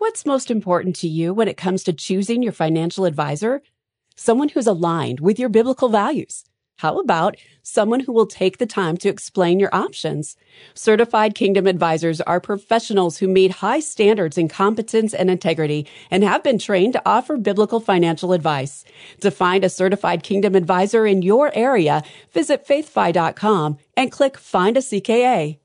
What's most important to you when it comes to choosing your financial advisor? Someone who's aligned with your biblical values. How about someone who will take the time to explain your options? Certified Kingdom Advisors are professionals who meet high standards in competence and integrity and have been trained to offer biblical financial advice. To find a certified Kingdom Advisor in your area, visit faithfi.com and click Find a CKA.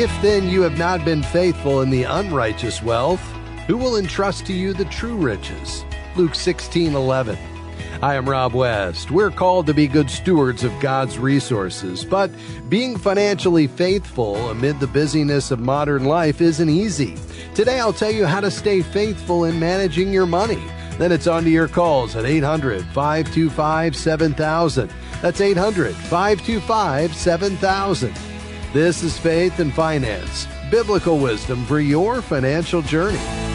If then you have not been faithful in the unrighteous wealth, who will entrust to you the true riches? Luke 16 11. I am Rob West. We're called to be good stewards of God's resources, but being financially faithful amid the busyness of modern life isn't easy. Today I'll tell you how to stay faithful in managing your money. Then it's on to your calls at 800 525 7000. That's 800 525 7000. This is Faith and Finance, biblical wisdom for your financial journey.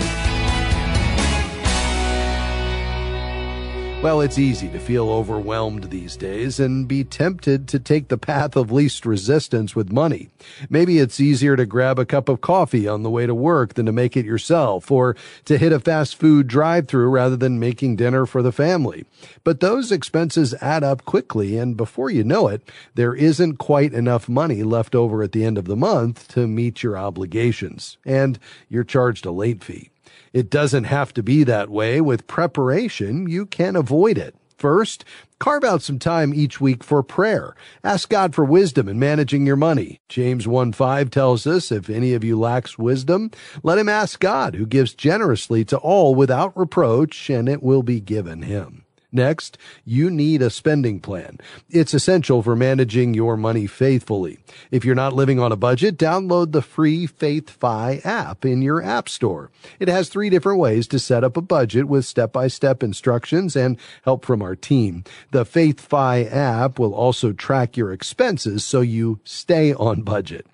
Well, it's easy to feel overwhelmed these days and be tempted to take the path of least resistance with money. Maybe it's easier to grab a cup of coffee on the way to work than to make it yourself, or to hit a fast food drive through rather than making dinner for the family. But those expenses add up quickly, and before you know it, there isn't quite enough money left over at the end of the month to meet your obligations, and you're charged a late fee. It doesn't have to be that way. With preparation, you can avoid it. First, carve out some time each week for prayer. Ask God for wisdom in managing your money. James 1 5 tells us, if any of you lacks wisdom, let him ask God, who gives generously to all without reproach, and it will be given him. Next, you need a spending plan. It's essential for managing your money faithfully. If you're not living on a budget, download the free FaithFi app in your app store. It has three different ways to set up a budget with step-by-step instructions and help from our team. The FaithFi app will also track your expenses so you stay on budget.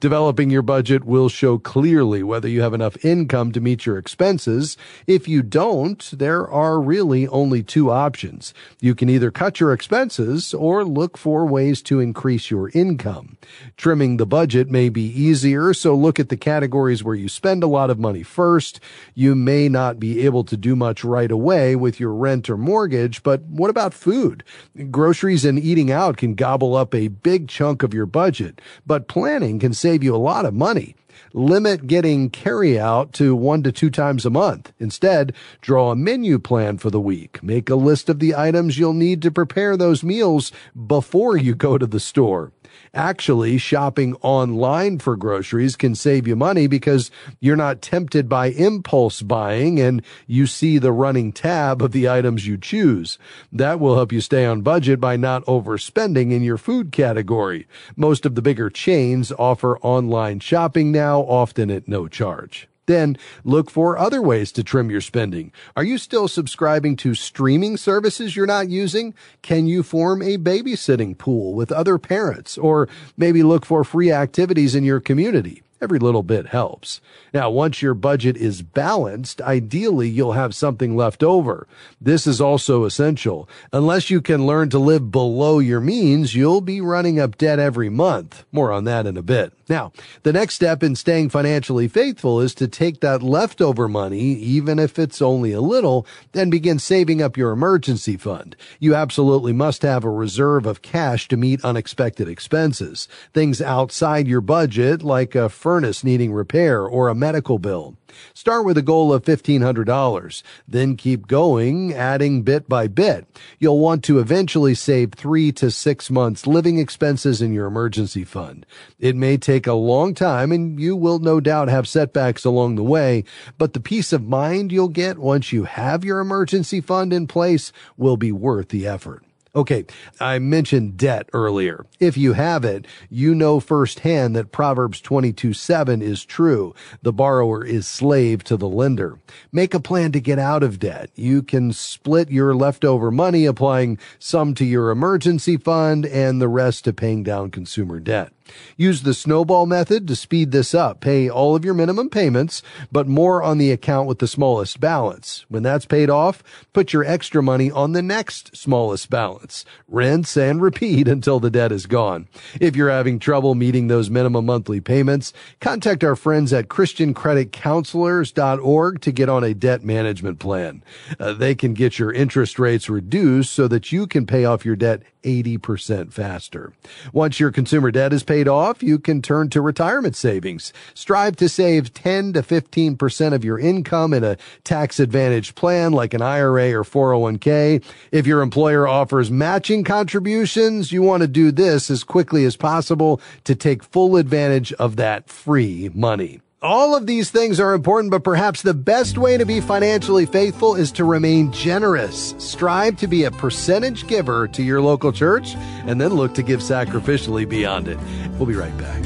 Developing your budget will show clearly whether you have enough income to meet your expenses. If you don't, there are really only two options. You can either cut your expenses or look for ways to increase your income. Trimming the budget may be easier, so look at the categories where you spend a lot of money first. You may not be able to do much right away with your rent or mortgage, but what about food? Groceries and eating out can gobble up a big chunk of your budget, but planning can save you a lot of money. Limit getting carry out to one to two times a month. Instead, draw a menu plan for the week. Make a list of the items you'll need to prepare those meals before you go to the store. Actually, shopping online for groceries can save you money because you're not tempted by impulse buying and you see the running tab of the items you choose. That will help you stay on budget by not overspending in your food category. Most of the bigger chains offer online shopping now, often at no charge. Then look for other ways to trim your spending. Are you still subscribing to streaming services you're not using? Can you form a babysitting pool with other parents or maybe look for free activities in your community? Every little bit helps. Now, once your budget is balanced, ideally you'll have something left over. This is also essential. Unless you can learn to live below your means, you'll be running up debt every month. More on that in a bit. Now, the next step in staying financially faithful is to take that leftover money, even if it's only a little, and begin saving up your emergency fund. You absolutely must have a reserve of cash to meet unexpected expenses. Things outside your budget, like a furnace needing repair or a medical bill. Start with a goal of $1,500. Then keep going, adding bit by bit. You'll want to eventually save three to six months living expenses in your emergency fund. It may take a long time and you will no doubt have setbacks along the way, but the peace of mind you'll get once you have your emergency fund in place will be worth the effort. Okay, I mentioned debt earlier. If you have it, you know firsthand that Proverbs 22 7 is true. The borrower is slave to the lender. Make a plan to get out of debt. You can split your leftover money, applying some to your emergency fund and the rest to paying down consumer debt. Use the snowball method to speed this up. Pay all of your minimum payments, but more on the account with the smallest balance. When that's paid off, put your extra money on the next smallest balance. Rinse and repeat until the debt is gone. If you're having trouble meeting those minimum monthly payments, contact our friends at ChristianCreditCounselors.org to get on a debt management plan. Uh, they can get your interest rates reduced so that you can pay off your debt 80% faster. Once your consumer debt is paid off, you can turn to retirement savings. Strive to save 10 to 15% of your income in a tax advantage plan like an IRA or 401k. If your employer offers matching contributions, you want to do this as quickly as possible to take full advantage of that free money. All of these things are important, but perhaps the best way to be financially faithful is to remain generous. Strive to be a percentage giver to your local church and then look to give sacrificially beyond it. We'll be right back.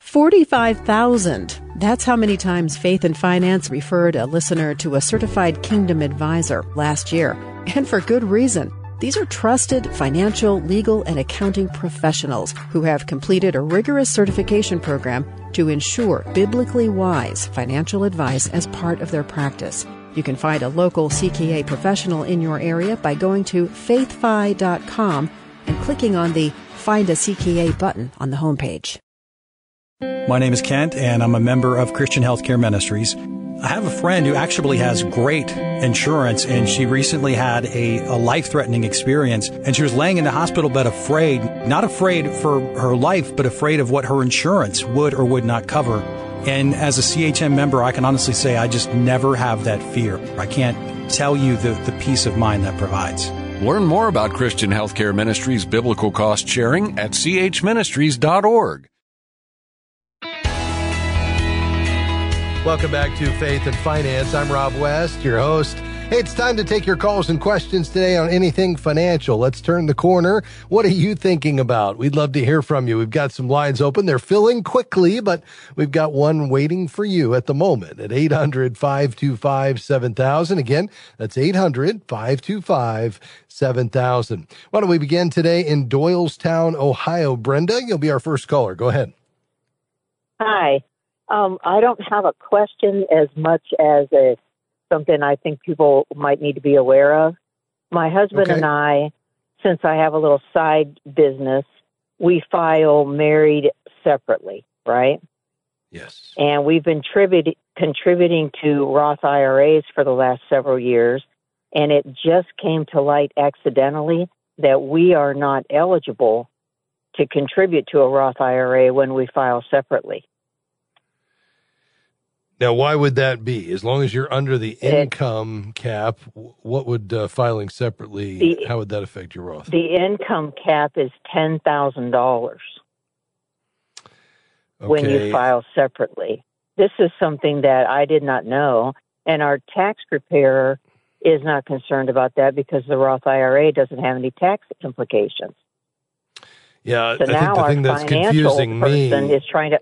Forty-five thousand. That's how many times Faith and Finance referred a listener to a certified Kingdom advisor last year, and for good reason. These are trusted financial, legal, and accounting professionals who have completed a rigorous certification program to ensure biblically wise financial advice as part of their practice. You can find a local CKA professional in your area by going to faithfi.com and clicking on the Find a CKA button on the homepage. My name is Kent, and I'm a member of Christian Healthcare Ministries. I have a friend who actually has great insurance and she recently had a, a life threatening experience and she was laying in the hospital bed afraid, not afraid for her life, but afraid of what her insurance would or would not cover. And as a CHM member, I can honestly say I just never have that fear. I can't tell you the, the peace of mind that provides. Learn more about Christian Healthcare Ministries biblical cost sharing at chministries.org. Welcome back to Faith and Finance. I'm Rob West, your host. Hey, it's time to take your calls and questions today on anything financial. Let's turn the corner. What are you thinking about? We'd love to hear from you. We've got some lines open. They're filling quickly, but we've got one waiting for you at the moment at 800 525 7000. Again, that's 800 525 7000. Why don't we begin today in Doylestown, Ohio? Brenda, you'll be our first caller. Go ahead. Hi. Um, I don't have a question as much as a something I think people might need to be aware of. My husband Okay. and I, since I have a little side business, we file married separately, right? Yes. And we've been tribut- contributing to Roth IRAs for the last several years. And it just came to light accidentally that we are not eligible to contribute to a Roth IRA when we file separately. Now, why would that be? As long as you're under the income cap, what would uh, filing separately? The- how would that affect your Roth? The income cap is ten thousand dollars when you file separately. This is something that I did not know, and our tax preparer is not concerned about that because the Roth IRA doesn't have any tax implications. Yeah, So I think now the our thing that's financial confusing me. person is trying to.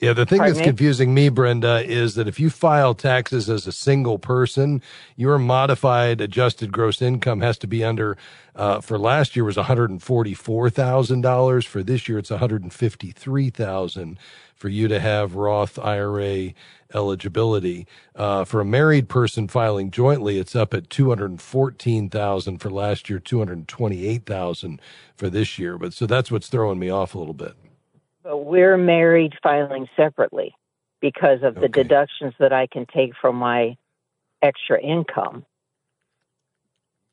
Yeah, the thing Pardon that's me? confusing me, Brenda, is that if you file taxes as a single person, your modified adjusted gross income has to be under. Uh, for last year was one hundred and forty four thousand dollars. For this year, it's one hundred and fifty three thousand for you to have Roth IRA eligibility. Uh, for a married person filing jointly, it's up at two hundred and fourteen thousand for last year, two hundred and twenty eight thousand for this year. But so that's what's throwing me off a little bit. But we're married filing separately because of the Okay. deductions that I can take from my extra income.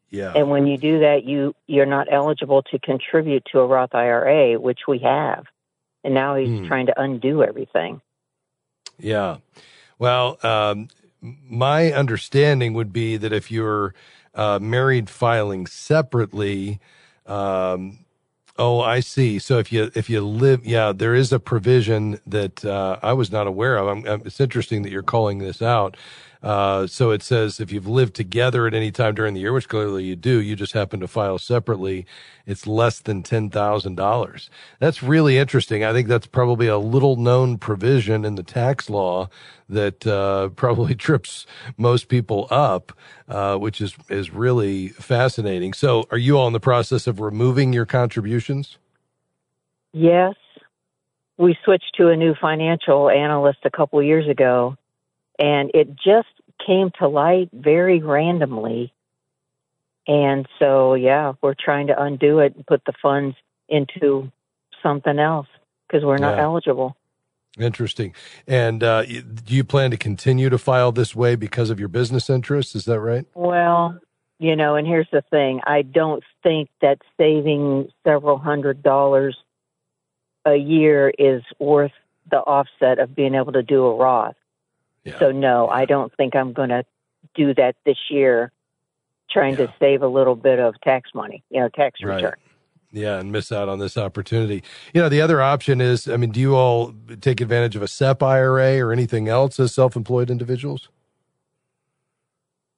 Yeah. And when you do that, you you're not eligible to contribute to a Roth IRA, which we have. And now he's Hmm. trying to undo everything. Yeah. Well, um, my understanding would be that if you're uh, married filing separately, um, oh, I see. So if you if you live, yeah, there is a provision that uh, I was not aware of. I'm, it's interesting that you're calling this out. Uh, so it says if you've lived together at any time during the year, which clearly you do, you just happen to file separately, it's less than $10,000. That's really interesting. I think that's probably a little known provision in the tax law that uh, probably trips most people up, uh, which is, is really fascinating. So are you all in the process of removing your contributions? Yes. We switched to a new financial analyst a couple years ago, and it just came to light very randomly. And so, yeah, we're trying to undo it and put the funds into something else because we're not Yeah. eligible. Interesting. And uh, do you plan to continue to file this way because of your business interests? Is that right? Well, you know, and here's the thing I don't think that saving several hundred dollars a year is worth the offset of being able to do a Roth. Yeah. So, no, I don't think I'm going to do that this year, trying to save a little bit of tax money, you know, tax Right. return. Yeah, and miss out on this opportunity. You know, the other option is, I mean, do you all take advantage of a SEP IRA or anything else as self-employed individuals?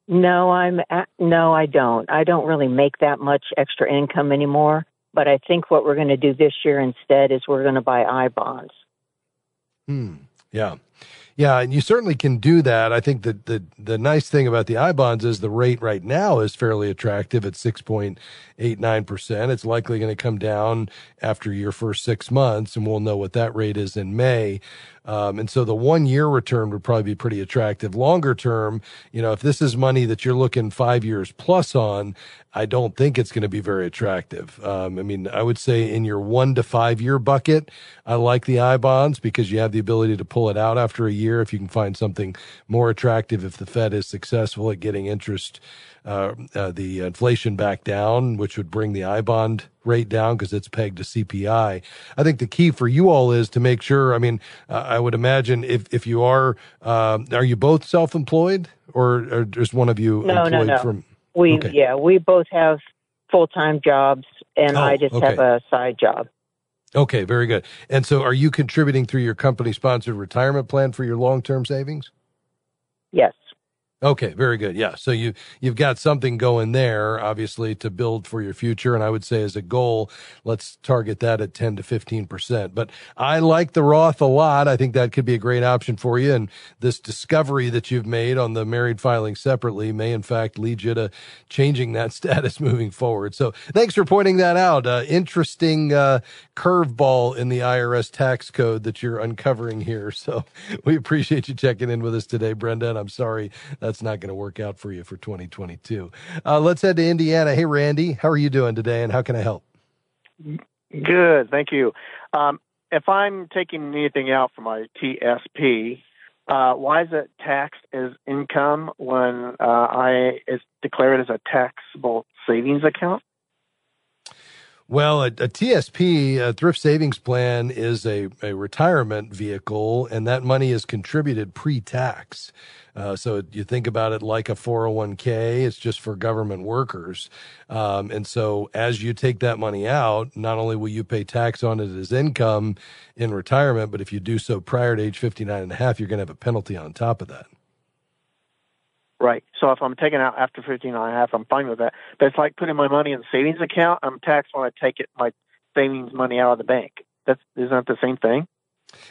No, I'm a no, I don't. I don't really make that much extra income anymore. But I think what we're going to do this year instead is we're going to buy I bonds. Hmm. Yeah. Yeah, and you certainly can do that. I think that the the nice thing about the I bonds is the rate right now is fairly attractive at six point eight nine percent. It's likely going to come down after your first six months, and we'll know what that rate is in May. Um, and so the one year return would probably be pretty attractive. Longer term, you know, if this is money that you're looking five years plus on, I don't think it's going to be very attractive. Um, I mean, I would say in your one to five year bucket, I like the I bonds because you have the ability to pull it out after a year if you can find something more attractive. If the Fed is successful at getting interest, uh, uh, the inflation back down, which would bring the I bond rate down because it's pegged to CPI. I think the key for you all is to make sure. I mean, uh, I would imagine if if you are, um are you both self employed or, or just one of you No, no, employed no. from? We Okay. yeah, we both have full time jobs, and Oh, I just have a side job. Okay, very good. And so, are you contributing through your company sponsored retirement plan for your long term savings? Yes. Okay, very good. Yeah. So you you've got something going there, obviously, to build for your future. And I would say as a goal, let's target that at 10 to 15%. But I like the Roth a lot. I think that could be a great option for you. And this discovery that you've made on the married filing separately may in fact lead you to changing that status moving forward. So thanks for pointing that out. Uh, interesting uh, curveball in the IRS tax code that you're uncovering here. So we appreciate you checking in with us today, Brenda. And I'm sorry that's not going to work out for you for 2022. Uh, let's head to Indiana. Hey, Randy, how are you doing today, and how can I help? Good, thank you. Um, if I'm taking anything out for my TSP, uh, why is it taxed as income when uh, I is declared as a taxable savings account? Well, a, a TSP, a thrift savings plan, is a, a retirement vehicle, and that money is contributed pre tax. Uh, so you think about it like a 401k, it's just for government workers. Um, and so as you take that money out, not only will you pay tax on it as income in retirement, but if you do so prior to age 59 and a half, you're going to have a penalty on top of that. Right. So if I'm taking out after 15 and a half, I'm fine with that. But it's like putting my money in savings account. I'm taxed when I take it my savings money out of the bank. That's isn't that the same thing?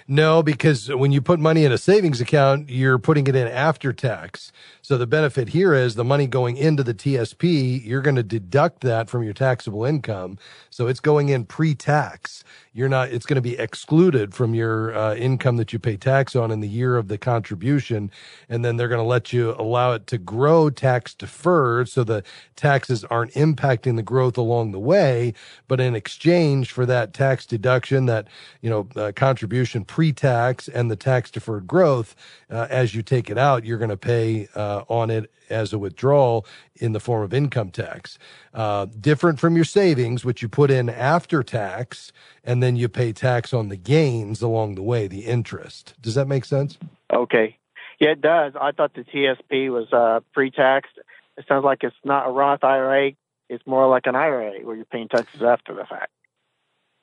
No, because when you put money in a savings account, you're putting it in after tax. So the benefit here is the money going into the TSP, you're going to deduct that from your taxable income. So it's going in pre-tax. You're not, it's going to be excluded from your uh, income that you pay tax on in the year of the contribution. And then they're going to let you allow it to grow tax deferred. So the taxes aren't impacting the growth along the way. But in exchange for that tax deduction, that, you know, uh, contribution pre-tax and the tax deferred growth, uh, as you take it out, you're going to pay uh, on it as a withdrawal in the form of income tax. Uh, different from your savings, which you put in after tax, and then you pay tax on the gains along the way, the interest. Does that make sense? Okay. Yeah, it does. I thought the TSP was uh, pre-tax. It sounds like it's not a Roth IRA. It's more like an IRA where you're paying taxes after the fact.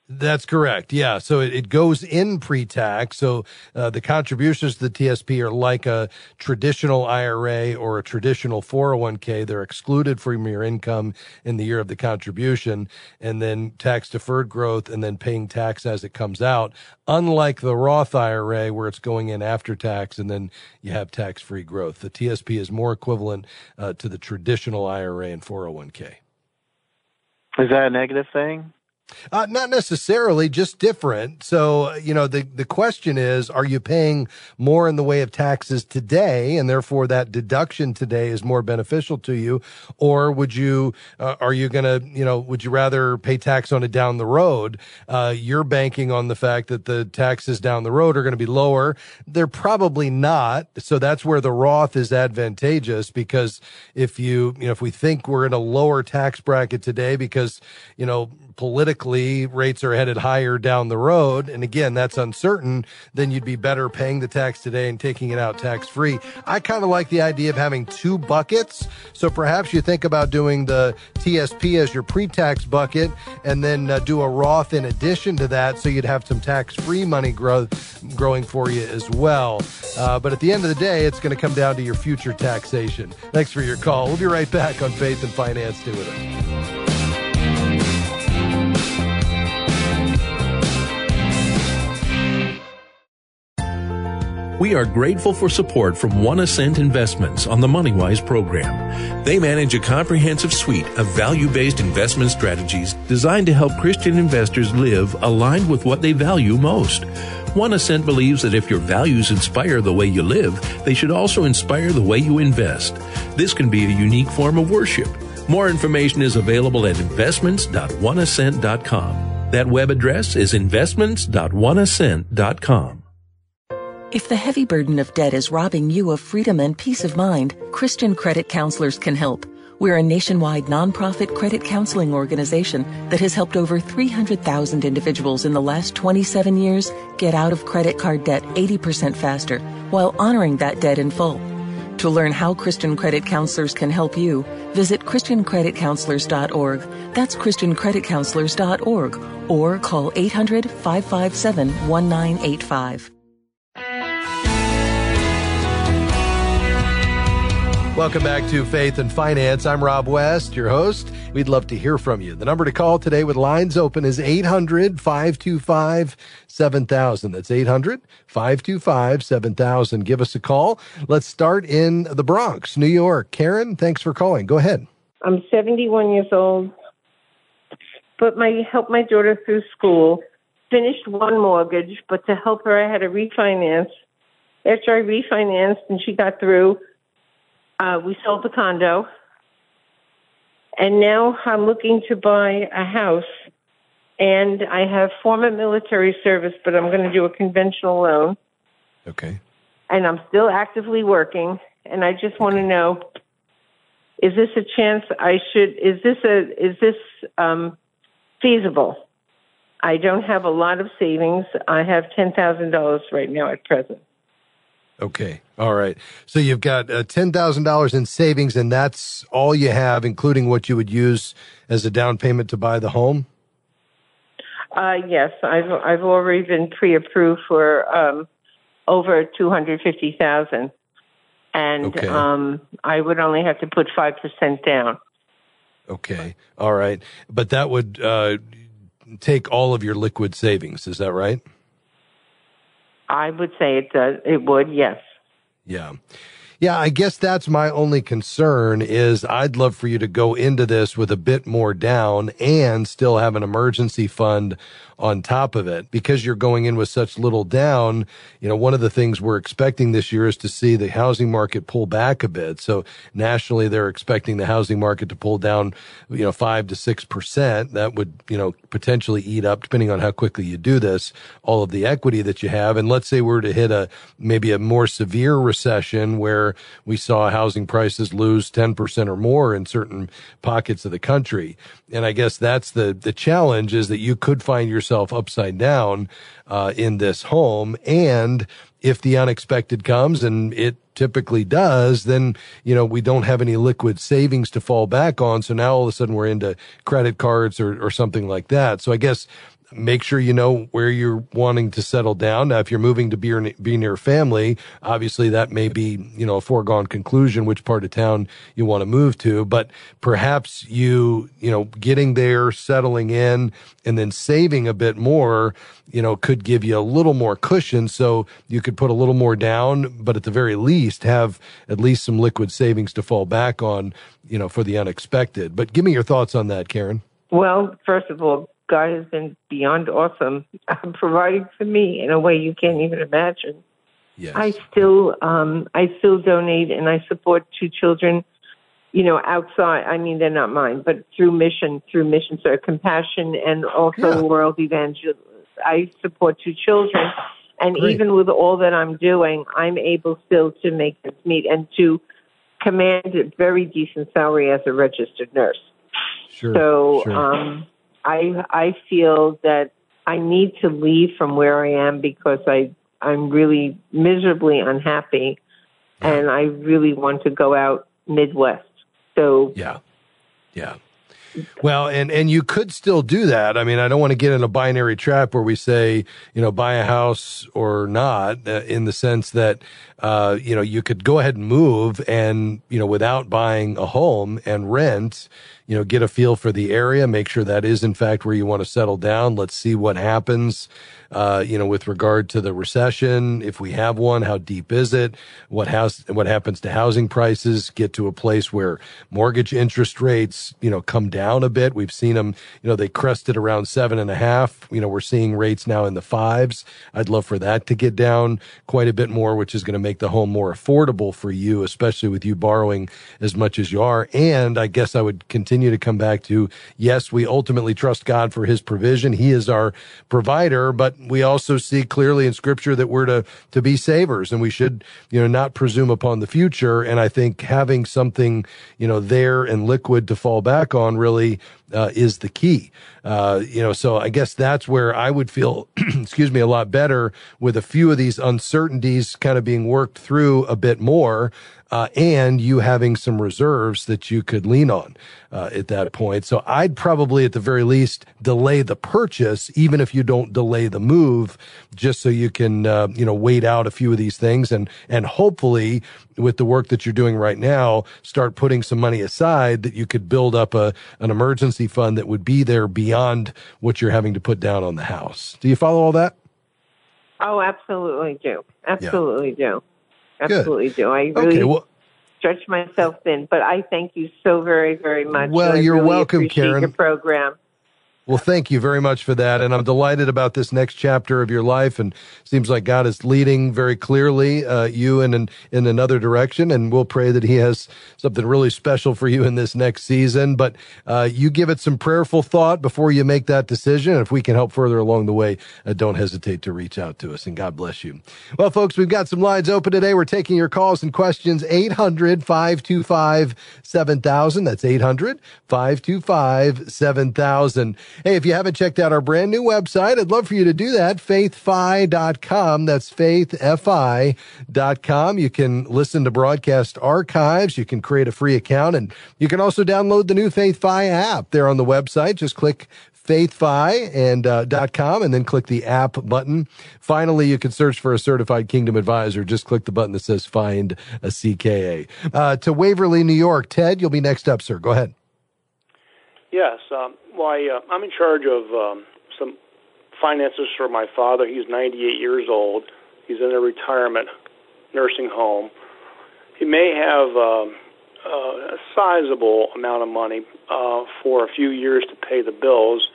That's correct. Yeah. So it, it goes in pre-tax. So uh, the contributions to the TSP are like a traditional IRA or a traditional 401k. They're excluded from your income in the year of the contribution and then tax deferred growth and then paying tax as it comes out. Unlike the Roth IRA where it's going in after tax and then you have tax free growth. The TSP is more equivalent uh, to the traditional IRA and 401k. Is that a negative thing? Uh, not necessarily, just different. So, you know, the, the question is, are you paying more in the way of taxes today? And therefore that deduction today is more beneficial to you. Or would you, uh, are you going to, you know, would you rather pay tax on it down the road? Uh, you're banking on the fact that the taxes down the road are going to be lower. They're probably not. So that's where the Roth is advantageous because if you, you know, if we think we're in a lower tax bracket today because, you know, politically rates are headed higher down the road, and again, that's uncertain, then you'd be better paying the tax today and taking it out tax free. I kind of like the idea of having two buckets. So perhaps you think about doing the TSP as your pre tax bucket and then uh, do a Roth in addition to that so you'd have some tax free money grow, growing for you as well. Uh, but at the end of the day, it's going to come down to your future taxation. Thanks for your call. We'll be right back on Faith and Finance. Stay with us. We are grateful for support from One Ascent Investments on the MoneyWise program. They manage a comprehensive suite of value-based investment strategies designed to help Christian investors live aligned with what they value most. One Ascent believes that if your values inspire the way you live, they should also inspire the way you invest. This can be a unique form of worship. More information is available at investments.oneascent.com. That web address is investments.oneascent.com. If the heavy burden of debt is robbing you of freedom and peace of mind, Christian Credit Counselors can help. We're a nationwide nonprofit credit counseling organization that has helped over 300,000 individuals in the last 27 years get out of credit card debt 80% faster while honoring that debt in full. To learn how Christian Credit Counselors can help you, visit ChristianCreditCounselors.org. That's ChristianCreditCounselors.org or call 800 557 1985. Welcome back to Faith and Finance. I'm Rob West, your host. We'd love to hear from you. The number to call today with lines open is 800 525 7000. That's 800 525 7000. Give us a call. Let's start in the Bronx, New York. Karen, thanks for calling. Go ahead. I'm 71 years old. Put my help my daughter through school. Finished one mortgage, but to help her, I had to refinance. After I refinanced and she got through, uh, we sold the condo, and now I'm looking to buy a house. And I have former military service, but I'm going to do a conventional loan. Okay. And I'm still actively working, and I just want to know: Is this a chance I should? Is this a? Is this um, feasible? I don't have a lot of savings. I have ten thousand dollars right now at present. Okay. All right. So you've got uh, $10,000 in savings and that's all you have, including what you would use as a down payment to buy the home? Uh, yes, I've, I've already been pre-approved for, um, over 250,000 and, Okay. um, I would only have to put 5% down. Okay. All right. But that would, uh, take all of your liquid savings. Is that right? I would say it does, it would, yes. Yeah. Yeah, I guess that's my only concern is I'd love for you to go into this with a bit more down and still have an emergency fund on top of it because you're going in with such little down. You know, one of the things we're expecting this year is to see the housing market pull back a bit. So nationally, they're expecting the housing market to pull down, you know, five to six percent. That would, you know, potentially eat up, depending on how quickly you do this, all of the equity that you have. And let's say we're to hit a maybe a more severe recession where we saw housing prices lose 10% or more in certain pockets of the country. And I guess that's the, the challenge is that you could find yourself upside down, uh, in this home. And if the unexpected comes and it typically does, then, you know, we don't have any liquid savings to fall back on. So now all of a sudden we're into credit cards or, or something like that. So I guess make sure you know where you're wanting to settle down. Now, if you're moving to be, be near family, obviously that may be, you know, a foregone conclusion, which part of town you want to move to, but perhaps you, you know, getting there, settling in and then saving a bit more, you know, could give you a little more cushion. So you could put a little more down, but at the very least have at least some liquid savings to fall back on, you know, for the unexpected. But give me your thoughts on that, Karen. Well, first of all, God has been beyond awesome, providing for me in a way you can't even imagine. Yes. I still, um, I still donate and I support two children, you know, outside. I mean, they're not mine, but through mission, through mission, so compassion and also Yeah. world evangelist. I support two children, and Great. even with all that I'm doing, I'm able still to make this meet and to command a very decent salary as a registered nurse. Sure. So sure. um, I I feel that I need to leave from where I am because I I'm really miserably unhappy, and I really want to go out Midwest. So Yeah. Yeah. Well, and and you could still do that. I mean, I don't want to get in a binary trap where we say, you know, buy a house or not, uh, in the sense that, uh, you know, you could go ahead and move and, you know, without buying a home and rent, you know, get a feel for the area, make sure that is in fact where you want to settle down. Let's see what happens, uh, you know, with regard to the recession. If we have one, how deep is it? What house, what happens to housing prices? Get to a place where mortgage interest rates, you know, come down a bit. We've seen them, you know, they crested around seven and a half. You know, we're seeing rates now in the fives. I'd love for that to get down quite a bit more, which is going to make the home more affordable for you, especially with you borrowing as much as you are. And I guess I would continue to come back to, yes, we ultimately trust God for his provision. He is our provider, but we also see clearly in scripture that we're to, to be savers and we should, you know, not presume upon the future. And I think having something, you know, there and liquid to fall back on really uh, is the key. Uh, you know, so I guess that's where I would feel, excuse me, a lot better with a few of these uncertainties kind of being worked through a bit more. Uh, and you having some reserves that you could lean on uh, at that point. So I'd probably, at the very least, delay the purchase, even if you don't delay the move, just so you can, uh, you know, wait out a few of these things and and hopefully, with the work that you're doing right now, start putting some money aside that you could build up a an emergency fund that would be there beyond what you're having to put down on the house. Do you follow all that? oh, absolutely do, absolutely do, Good. absolutely do. I really Okay. Well, stretch myself thin, but I thank you so very very much. Well, you're really welcome, Karen. Your program. Well, thank you very much for that. And I'm delighted about this next chapter of your life. And seems like God is leading very clearly uh, you in, in another direction. And we'll pray that He has something really special for you in this next season. But uh, you give it some prayerful thought before you make that decision. And if we can help further along the way, uh, don't hesitate to reach out to us. And God bless you. Well, folks, we've got some lines open today. We're taking your calls and questions 800 525 7000. That's 800 525 7000. Hey, if you haven't checked out our brand new website, I'd love for you to do that. Faithfi.com. That's faithfi.com. You can listen to broadcast archives. You can create a free account and you can also download the new FaithFi app there on the website. Just click faithfi and uh, com and then click the app button finally you can search for a certified kingdom advisor just click the button that says find a cka uh, to waverly new york ted you'll be next up sir go ahead Yes. Um, well, I, uh, I'm in charge of um, some finances for my father. He's 98 years old. He's in a retirement nursing home. He may have um, uh, a sizable amount of money uh, for a few years to pay the bills.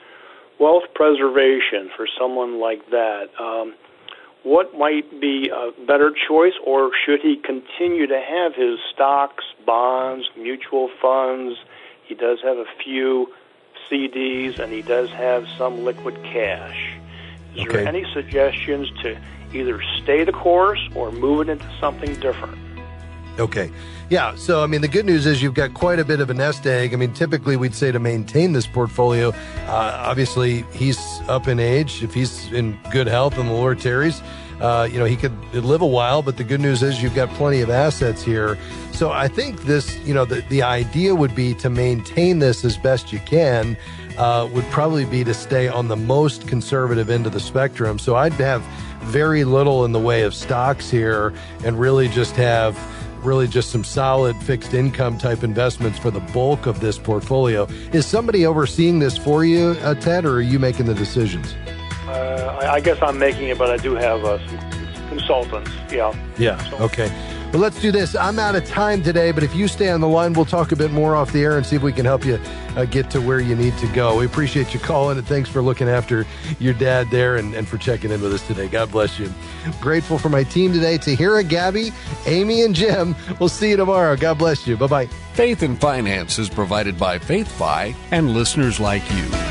Wealth preservation for someone like that. Um, what might be a better choice, or should he continue to have his stocks, bonds, mutual funds? He does have a few CDs, and he does have some liquid cash. Is Okay. there any suggestions to either stay the course or move it into something different? Okay. Yeah. So, I mean, the good news is you've got quite a bit of a nest egg. I mean, typically we'd say to maintain this portfolio. Uh, obviously, he's up in age. If he's in good health and the Lord tarries, uh, you know, he could live a while, but the good news is you've got plenty of assets here. So I think this, you know, the, the idea would be to maintain this as best you can, uh, would probably be to stay on the most conservative end of the spectrum. So I'd have very little in the way of stocks here and really just have really just some solid fixed income type investments for the bulk of this portfolio. Is somebody overseeing this for you, uh, Ted, or are you making the decisions? Uh, I, I guess I'm making it, but I do have uh, some consultants. Yeah. Yeah. So. Okay. Well, let's do this. I'm out of time today, but if you stay on the line, we'll talk a bit more off the air and see if we can help you uh, get to where you need to go. We appreciate you calling and thanks for looking after your dad there and, and for checking in with us today. God bless you. Grateful for my team today Tahira, Gabby, Amy, and Jim. We'll see you tomorrow. God bless you. Bye bye. Faith and Finance is provided by FaithFi and listeners like you.